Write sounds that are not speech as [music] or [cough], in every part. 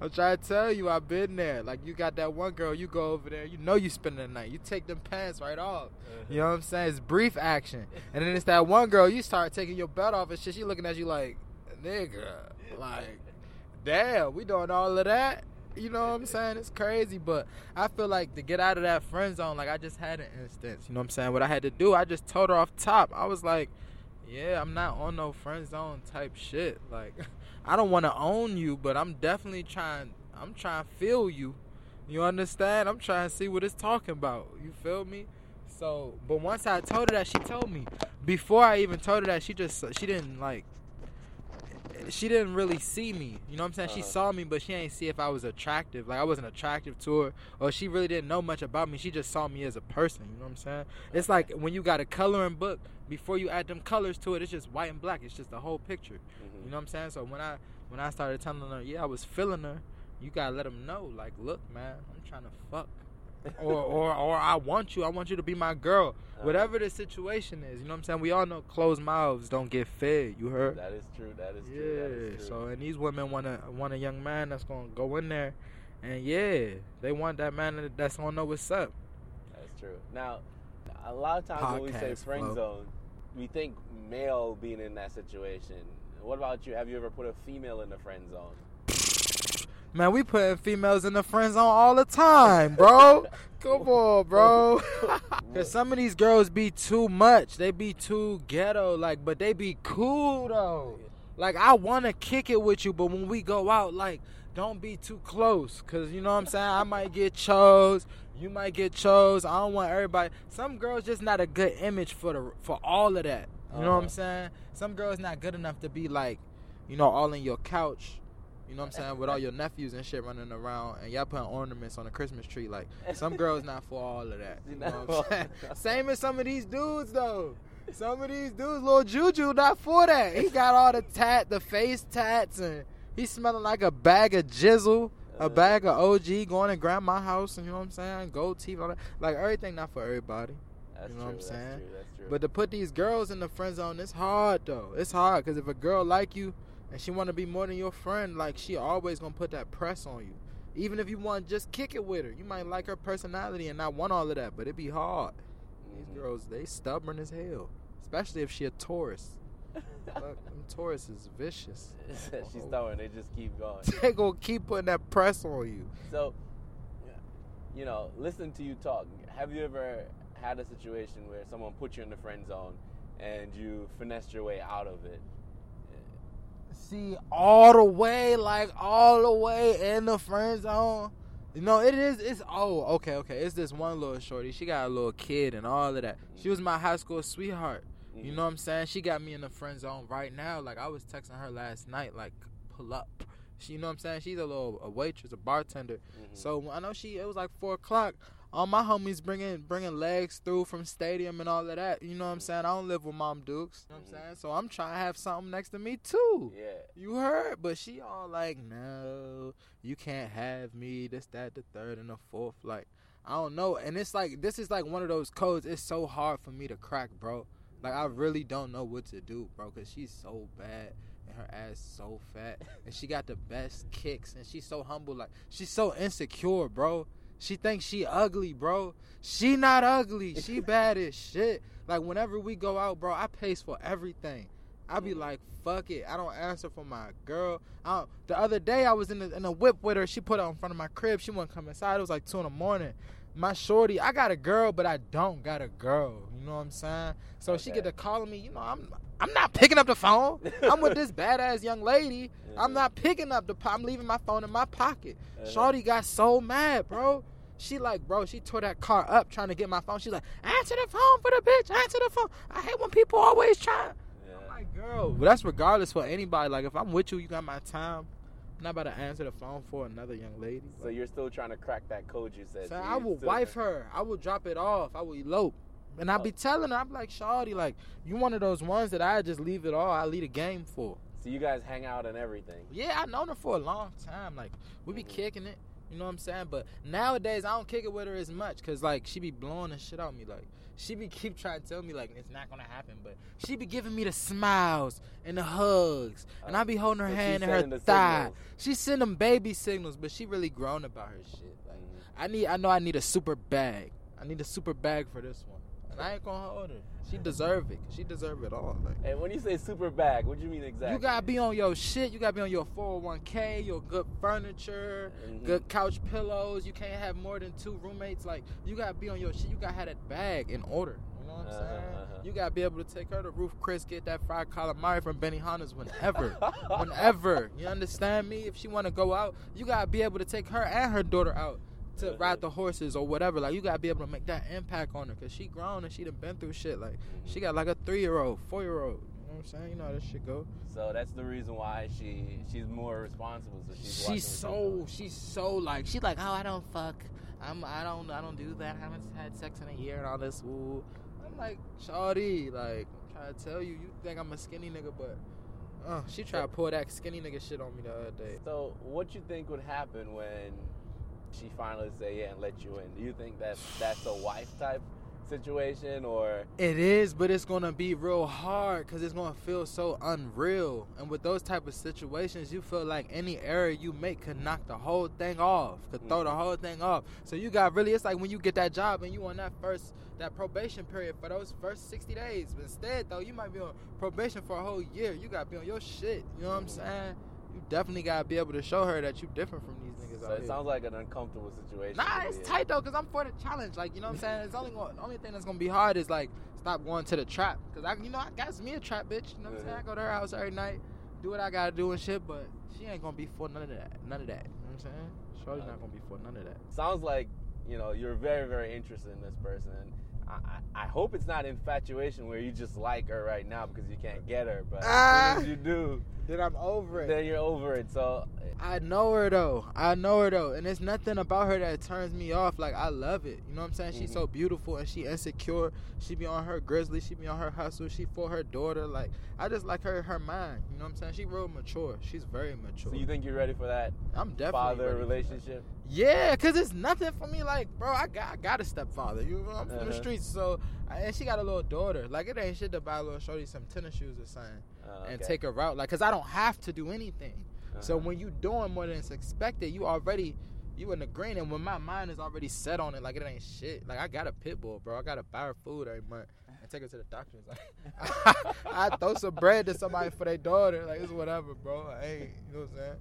I'm trying to tell you, I've been there. Like you got that one girl, you go over there, you know you spending the night. You take them pants right off. You know uh-huh. what I'm saying? It's brief action. And then it's that one girl, you start taking your belt off and shit. She looking at you like, nigga, like, damn, we doing all of that. You know what I'm [laughs] saying? It's crazy, but I feel like to get out of that friend zone, like I just had an instance. You know what I'm saying? What I had to do, I just told her off top. I was like, yeah, I'm not on no friend zone type shit. Like, [laughs] I don't want to own you, but I'm definitely trying. I'm trying to feel you. You understand? I'm trying to see what it's talking about. You feel me? So, but once I told her that, she told me. Before I even told her that, she just she didn't like. She didn't really see me. You know what I'm saying? She Uh-huh. saw me, but she ain't see if I was attractive. Like I wasn't attractive to her, or she really didn't know much about me. She just saw me as a person. You know what I'm saying? It's like when you got a coloring book. Before you add them colors to it, it's just white and black. It's just the whole picture. Mhm. You know what I'm saying? So when I when I started telling her, yeah, I was feeling her, you gotta let them know, like, look, man, I'm trying to fuck, [laughs] or or or I want you, I want you to be my girl, Uh-huh. whatever the situation is. You know what I'm saying? We all know closed mouths don't get fed. You heard? That is true. That is yeah. true. That is true. So and these women want a want a young man that's gonna go in there, and yeah, they want that man that's gonna know what's up. That's true. Now, a lot of times when we say Podcast friend flow. zone, we think male being in that situation. What about you? Have you ever put a female in the friend zone? Man, we putting females in the friend zone all the time, bro. [laughs] Come on, bro. [laughs] Cause some of these girls be too much. They be too ghetto, like, but they be cool though. Like, I wanna kick it with you, but when we go out, like, don't be too close. Cause you know what I'm saying? I might get chose. You might get chose. I don't want everybody. Some girls just not a good image for the for all of that. You know what I'm Uh-huh. saying? Some girls not good enough to be like, you know, all in your couch. You know what I'm saying? With all your nephews and shit running around and y'all putting ornaments on the Christmas tree. Like some girls not for all of that. You [laughs] know what I'm saying? Same as some of these dudes though. Some of these dudes, little Juju, not for that. He got all the tat, the face tats, and he smelling like a bag of jizzle, a bag of OG going to grandma's house, and you know what I'm saying? Gold teeth, all that. Like everything not for everybody. That's You know true. what I'm that's saying? true. That's true. But to put these girls in the friend zone, it's hard though. It's hard because if a girl like you and she want to be more than your friend, like she always gonna put that press on you. Even if you want to just kick it with her, you might like her personality and not want all of that, but it be hard. These Mhm. girls, they stubborn as hell, especially if she a Taurus. Them Taurus is vicious. [laughs] She's oh. stubborn. They just keep going. [laughs] They gonna keep putting that press on you. So, you know, listen to you talk. Have you ever had a situation where someone put you in the friend zone and you finessed your way out of it? See, all the way, like all the way in the friend zone. You know, it is. It's oh, okay, okay. It's this one little shorty. She got a little kid and all of that. She mm. was my high school sweetheart. You Mhm. know what I'm saying? She got me in the friend zone right now. Like I was texting her last night, like pull up. She, you know what I'm saying? She's a little a waitress, a bartender. Mhm. So I know she. It was like four o'clock. All my homies bringing bringing legs through from stadium and all of that. You know what I'm saying? I don't live with Mom Dukes. You know what I'm Mhm. saying? So I'm trying to have something next to me too. yeah. You heard, but she all like, no, you can't have me. This, that, the third, and the fourth. Like, I don't know. And it's like this is like one of those codes. It's so hard for me to crack, bro. Like I really don't know what to do, bro, because she's so bad and her ass so fat [laughs] and she got the best kicks and she's so humble. Like she's so insecure, bro. She thinks she ugly, bro. She not ugly. She [laughs] bad as shit. Like whenever we go out, bro, I pays for everything. I be mm. like, fuck it. I don't answer for my girl. The other day I was in a, in a whip with her. She put it in front of my crib. She wouldn't come inside. It was like two in the morning. My shorty, I got a girl, but I don't got a girl. You know what I'm saying? So she get to calling me. You know, I'm I'm not picking up the phone. I'm with this [laughs] badass young lady. I'm not picking up the. I'm leaving my phone in my pocket. Shorty got so mad, bro. She like, bro, she tore that car up trying to get my phone. She's like, answer the phone for the bitch. Answer the phone. I hate when people always try. Yeah. I'm like, girl, but that's regardless for anybody. Like, if I'm with you, you got my time. I'm not about to answer the phone for another young lady. So you're still trying to crack that code you said. So I will wife her. I will drop it off. I will elope. And I be Oh. telling her, I'm like, Shawty, like, you one of those ones that I just leave it all. I lead a game for. So you guys hang out and everything. Yeah, I've known her for a long time. Like, we be Mhm. kicking it. You know what I'm saying? But nowadays I don't kick it with her as much because like she be blowing the shit out me. Like she be keep trying to tell me like it's not gonna happen, but she be giving me the smiles and the hugs, and I be holding her So hand and her thigh. signals. She send them baby signals, but she really grown about her shit. Like I need, I know I need a super bag. I need a super bag for this one, and I ain't gonna hold her. She deserve it. She deserve it all. Like. And when you say super bag, what do you mean exactly? You gotta be on your shit. You gotta be on your 401k, your good furniture, Mhm. good couch pillows. You can't have more than two roommates. Like you gotta be on your shit. You gotta have that bag in order. You know what I'm Uh-huh, saying? uh-huh. You gotta be able to take her to Ruth's Chris, get that fried calamari from Benihana's whenever, [laughs] whenever. You understand me? If she wanna go out, you gotta be able to take her and her daughter out. To ride the horses or whatever, like you gotta be able to make that impact on her, cause she grown and she done been through shit. Like she got like a three year old, four year old. You know what I'm saying? You know how this shit go. So that's the reason why she she's more responsible. So she's she's so she's so like she's like oh I don't fuck I'm I don't I don't do that I haven't had sex in a year and all this ooh I'm like shawty like I'm trying to tell you you think I'm a skinny nigga but uh she tried to pull that skinny nigga shit on me the other day So what you think would happen when she finally say yeah and let you in? Do you think that that's a wife type situation or it is but it's gonna be real hard because it's gonna feel so unreal and with those type of situations you feel like any error you make could knock the whole thing off could throw the Mhm. whole thing off so you got really it's like when you get that job and you on that first that probation period for those first 60 days but instead though you might be on probation for a whole year you gotta be on your shit you know what i'm Mhm. saying you definitely gotta be able to show her that you're different from these niggas so it here. sounds like an uncomfortable situation. Nah, it's tight though, cause I'm for the challenge. Like, you know what I'm saying? It's only going, the only thing that's gonna be hard is like stop going to the trap, cause I, you know, I got me a trap bitch. You know what I'm saying? I go to her house every night, do what I gotta do and shit, but she ain't gonna be for none of that. None of that. You know what I'm saying? Shorty's not gonna be for none of that. Sounds like you know you're very very interested in this person. I, I, hope it's not infatuation where you just like her right now because you can't get her, but Ah. as soon as you do, Then I'm over it. then you're over it. So I know her though. I know her though, and it's nothing about her that turns me off. Like I love it. You know what I'm saying? She's Mhm. so beautiful and she insecure. She be on her grizzly. She be on her hustle. She for her daughter. Like I just like her her mind. You know what I'm saying? She real mature. She's very mature. so you think you're ready for that I'm definitely father ready for that. relationship? Yeah, cause it's nothing for me. Like, bro, I got I got a stepfather. You know, I'm from the Uh-huh. streets, so and she got a little daughter. Like, it ain't shit to buy a little shorty some tennis shoes or something Uh, and okay. take her out. Like, cause I don't have to do anything. So Uh-huh. when you doing more than it's expected, you already you in the green. And when my mind is already set on it, like it ain't shit. Like I got a pit bull, bro. I gotta buy her food every month and take her to the doctor. Like, [laughs] I throw some bread to somebody for their daughter. Like it's whatever, bro. I ain't, you know what I'm saying?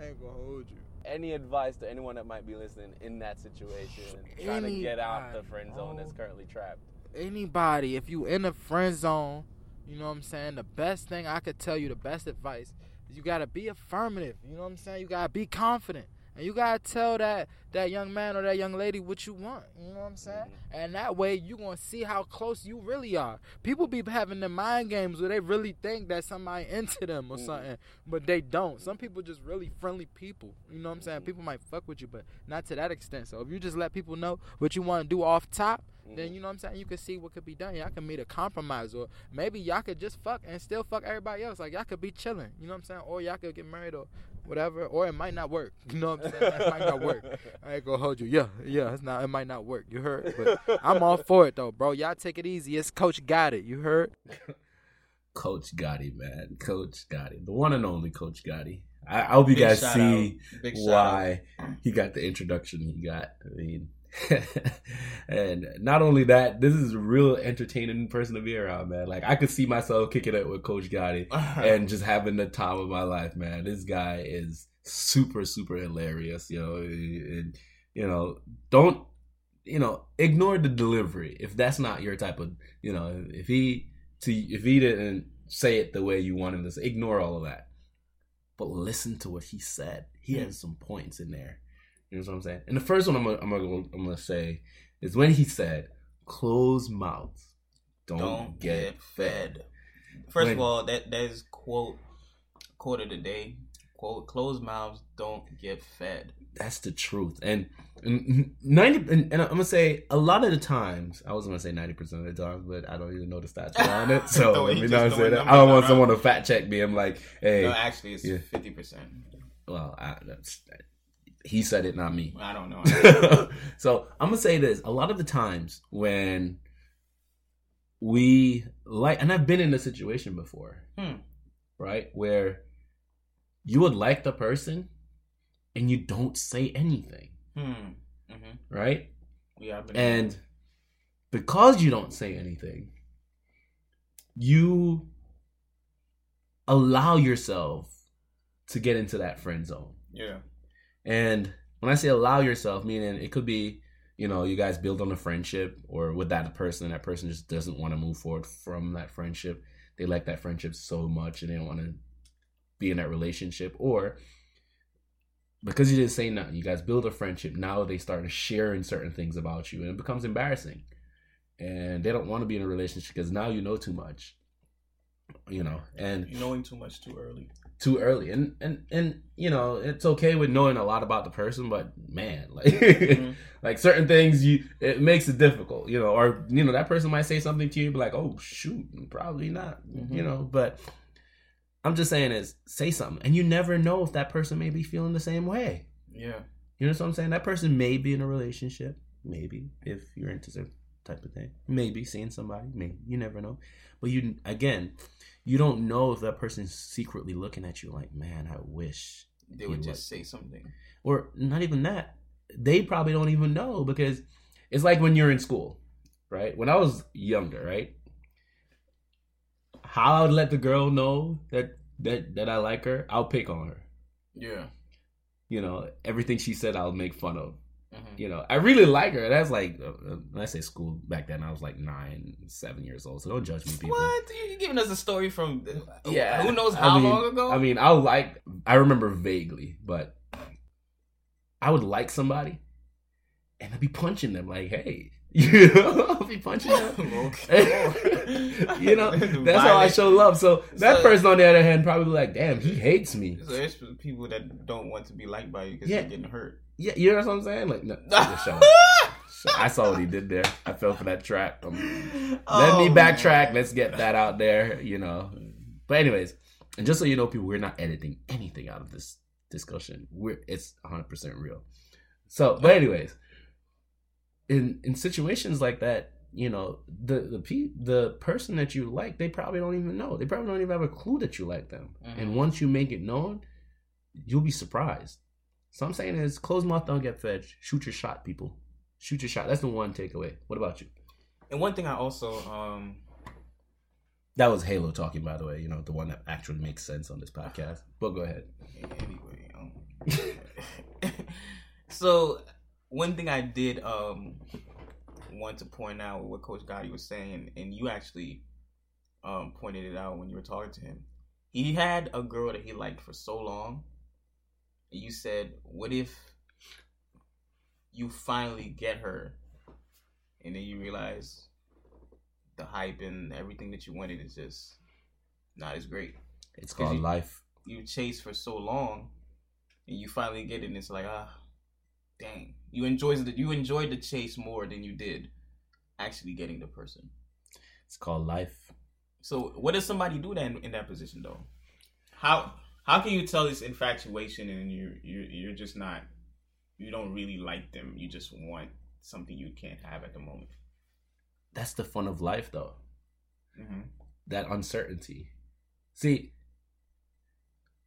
I ain't gonna hold you. any advice to anyone that might be listening in that situation, trying to get out the friend zone that's currently trapped? anybody, if you in a friend zone, you know what I'm saying? The best thing I could tell you, the best advice, is you gotta be affirmative. You know what I'm saying? You gotta be confident. And you gotta tell that that young man or that young lady what you want. You know what I'm saying? And that way you gonna see how close you really are. People be having the mind games where they really think that somebody [laughs] into them or Mhm. something, but they don't. Some people just really friendly people. You know what I'm saying? Mhm. People might fuck with you, but not to that extent. So if you just let people know what you want to do off top, then Mhm. you know what I'm saying. You can see what could be done. Y'all can meet a compromise, or maybe y'all could just fuck and still fuck everybody else. Like y'all could be chilling. You know what I'm saying? Or y'all could get married or whatever. Or it might not work. You know what I'm saying? it might not work. I ain't gonna hold you. Yeah, yeah. It's not. It might not work. You heard? But I'm all for it though, bro. Y'all take it easy. It's Coach Gotti. You heard? [laughs] Coach Gotti, man. Coach Gotti. The one and only Coach Gotti. I, I hope you Big guys shout see out. Why he got the introduction he got. I mean, [laughs] and not only that, this is a real entertaining person to be around, man. Like I could see myself kicking it with Coach Gotti [laughs] and just having the time of my life, man. This guy is super, super hilarious, you know. And, you know, don't you know ignore the delivery if that's not your type of you know if he to if he didn't say it the way you want him to say, ignore all of that. But listen to what he said. He hmm. has some points in there. You know what I'm saying? And the first one I'm gonna, I'm gonna, I'm gonna say is when he said, "Close mouths, don't, don't get, get fed." First When- of all, that that is quote quote of the day. Quote: Closed mouths don't get fed. That's the truth. And, and ninety, and, and I'm gonna say a lot of the times. I was gonna say ninety percent of the time, but I don't even know the stats behind it. [laughs] So let you me not say that. I don't want around. someone to fact check me. I'm like, hey, No, actually, it's yeah. fifty percent. well, I, that's He said it, not me. [laughs] I don't know. so I'm gonna say this: a lot of the times when we like, and I've been in a situation before, Hmm. right, where you would like the person and you don't say anything, hmm. hmm right? Yeah, And because you don't say anything, you allow yourself to get into that friend zone. yeah. And when I say allow yourself, meaning it could be, you know, you guys build on a friendship or with that person, that person just doesn't want to move forward from that friendship. They like that friendship so much and they don't want to be in that relationship. Or because you didn't say nothing, you guys build a friendship. Now they start sharing certain things about you and it becomes embarrassing. And they don't want to be in a relationship because now you know too much. You know, and knowing too much too early. Too early and and and you know it's okay with knowing a lot about the person but man [laughs] like Mhm. like certain things you it makes it difficult you know or you know that person might say something to you be like oh shoot probably not Mhm. you know but i'm just saying is say something and you never know if that person may be feeling the same way Yeah. you know what i'm saying that person may be in a relationship maybe if you're into some type of thing maybe seeing somebody maybe you never know but you again you don't know if that person's secretly looking at you like man i wish They would just say something. or not even that. They probably don't even know because it's like when you're in school right? When i was younger right? How i would let the girl know that that that i like her i'll pick on her. Yeah. you know everything she said i'll make fun of Mhm. you know i really like her that's like uh, uh, when i say school back then i was like nine seven years old so don't judge me people What? You're giving us a story from Yeah. Who knows I how mean- long ago? I mean, I like. I remember vaguely, but I would like somebody, and I'd be punching them like, "Hey," [laughs] you know, I'll be punching them. [laughs] [laughs] You know, that's how I show love. So that So- person on the other hand probably be like, "Damn, he hates me." So there's people that don't want to be liked by you because Yeah. they're getting hurt. Yeah, you know what I'm saying? Like, no. [laughs] I saw what he did there. I fell for that trap. Um, Let me Oh, backtrack. man. Let's get that out there, you know. But anyways, and just so you know, people, we're not editing anything out of this discussion. We're it's 100 percent real. So, but anyways, in in situations like that, you know, the the pe- the person that you like, they probably don't even know. They probably don't even have a clue that you like them. Mhm. And once you make it known, you'll be surprised. So I'm saying is, close mouth don't get fed. Shoot your shot, people. Shoot your shot. That's the one takeaway. What about you? And one thing I also um That was Halo talking, by the way. You know, the one that actually makes sense on this podcast. But go ahead. anyway. Um, [laughs] so one thing I did um want to point out what Coach Gotti was saying, and you actually um pointed it out when you were talking to him. He had a girl that he liked for so long. And you said, "What if you finally get her, and then you realize the hype and everything that you wanted is just not as great." It's called you- life. you chase for so long and you finally get it and it's like ah dang you enjoyed the you enjoyed the chase more than you did actually getting the person It's called life. so what does somebody do then in that position though how how can you tell this infatuation and you're you're, you're just not you don't really like them you just want something you can't have at the moment That's the fun of life, though. mm-hmm. That uncertainty. See,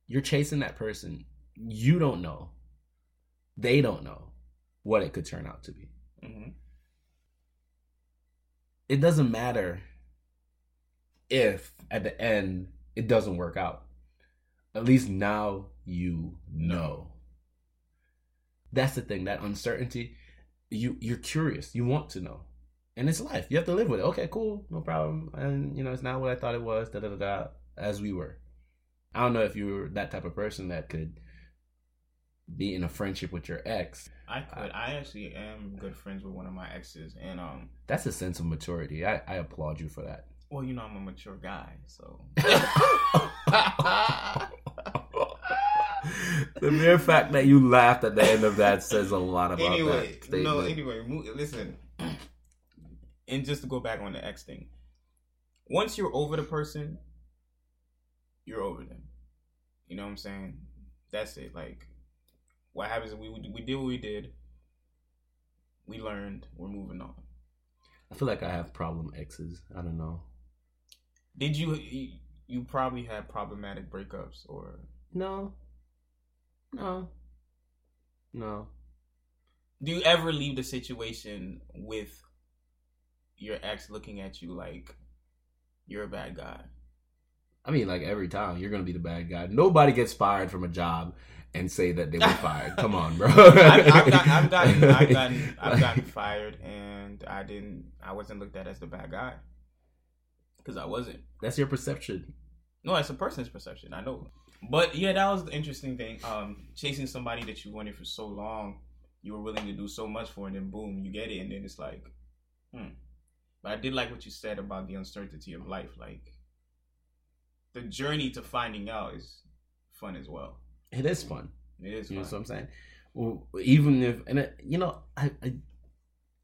you're chasing that person. You don't know. They don't know what it could turn out to be. Mm-hmm. It doesn't matter if at the end it doesn't work out. At least now you know. That's the thing, that uncertainty. You you're curious. You want to know. And it's life. You have to live with it. Okay, cool, no problem. And you know, it's not what I thought it was, da da da da as we were. I don't know if you were that type of person that could be in a friendship with your ex. i could i actually am good friends with one of my exes and um That's a sense of maturity. I, I applaud you for that. well you know i'm a mature guy so [laughs] [laughs] the mere fact that you laughed at the end of that says a lot about anyway, that statement. no. Anyway, mo- listen. And just to go back on the X thing, once you're over the person, you're over them. You know what I'm saying? That's it. Like, what happens we we did what we did. We learned. We're moving on. I feel like I have problem exes. I don't know. Did you? You, you probably had problematic breakups, or No. No. No. do you ever leave the situation with your ex looking at you like you're a bad guy? I mean, like every time you're gonna be the bad guy. Nobody gets fired from a job and say that they were [laughs] fired. Come on, bro. I've, I've, got, I've gotten, I've gotten, I've [laughs] gotten fired, and I didn't, I wasn't looked at as the bad guy because I wasn't. That's your perception. No, it's a person's perception. I know, but yeah, that was the interesting thing. Um, chasing somebody that you wanted for so long, you were willing to do so much for, and then boom, you get it, and then it's like, hmm. But I did like what you said about the uncertainty of life. Like the journey to finding out is fun as well. It is fun. It is You know what I'm saying? Well, even if, and it, you know, I, I,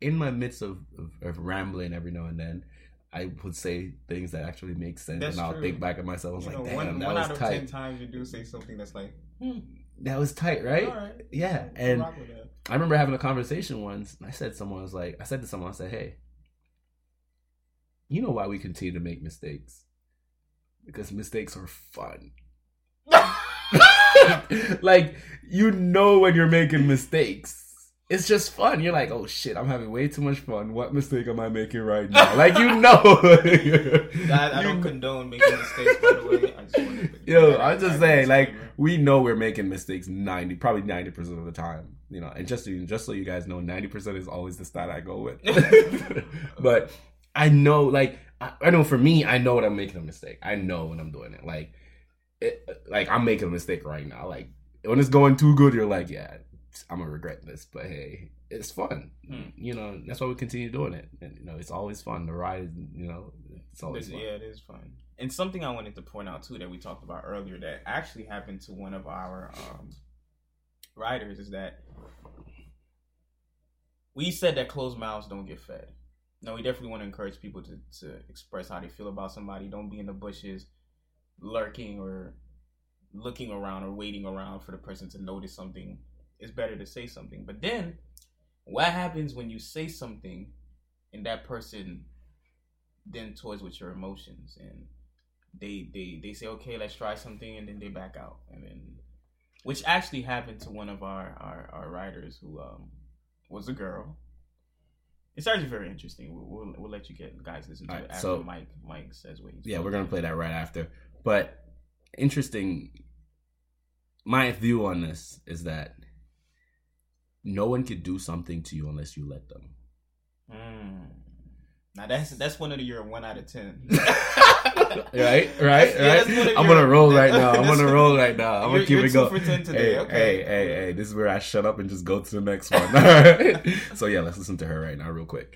in my midst of, of, of rambling every now and then, I would say things that actually make sense, That's and I'll true. think back at myself. I was You like, know, damn, one, that one was out of tight. ten times you do say something that's like, hmm, That was tight, right? all right, Yeah, and rock with that. I remember having a conversation once. And I said, someone was like, I said to someone, I said, hey, you know why we continue to make mistakes? Because mistakes are fun. [laughs] [laughs] like you know when you're making mistakes. It's just fun. You're like, oh shit, I'm having way too much fun. What mistake am I making right now? Like you know. [laughs] I, [laughs] I don't condone making mistakes, by the way. I just wanted to Yo, I'm just saying, like, we know we're making mistakes ninety, probably ninety percent of the time. You know, and just so you, just so you guys know, ninety percent is always the stat I go with. [laughs] but I know, like, I, I know for me, I know when I'm making a mistake. I know when I'm doing it. Like, it, like I'm making a mistake right now. Like when it's going too good, you're like, yeah, I'm gonna regret this. But hey, it's fun. Hmm. You know, that's why we continue doing it. And you know, it's always fun. The ride, you know, it's always fun. yeah, it is fun. And something I wanted to point out too that we talked about earlier that actually happened to one of our um, riders is that we said that closed mouths don't get fed. No, we definitely want to encourage people to, to express how they feel about somebody. Don't be in the bushes lurking or looking around or waiting around for the person to notice something. It's better to say something. But then what happens when you say something and that person then toys with your emotions and they they they say okay let's try something and then they back out and then which actually happened to one of our our, our writers who um was a girl it's actually very interesting we'll, we'll, we'll let you get guys listen to Alright, it after so- mike mike says what he's Yeah, we're gonna play that right after. But interesting. My view on this is that no one could do something to you unless you let them. Mm. now that's that's one of the, your one out of ten [laughs] [laughs] right, right, right. of I'm gonna roll [laughs] right now. I'm gonna roll right now. I'm gonna keep it going. for 10 Hey, okay. hey, hey, hey. This is where I shut up and just go to the next one. So yeah, let's listen to her right now, real quick.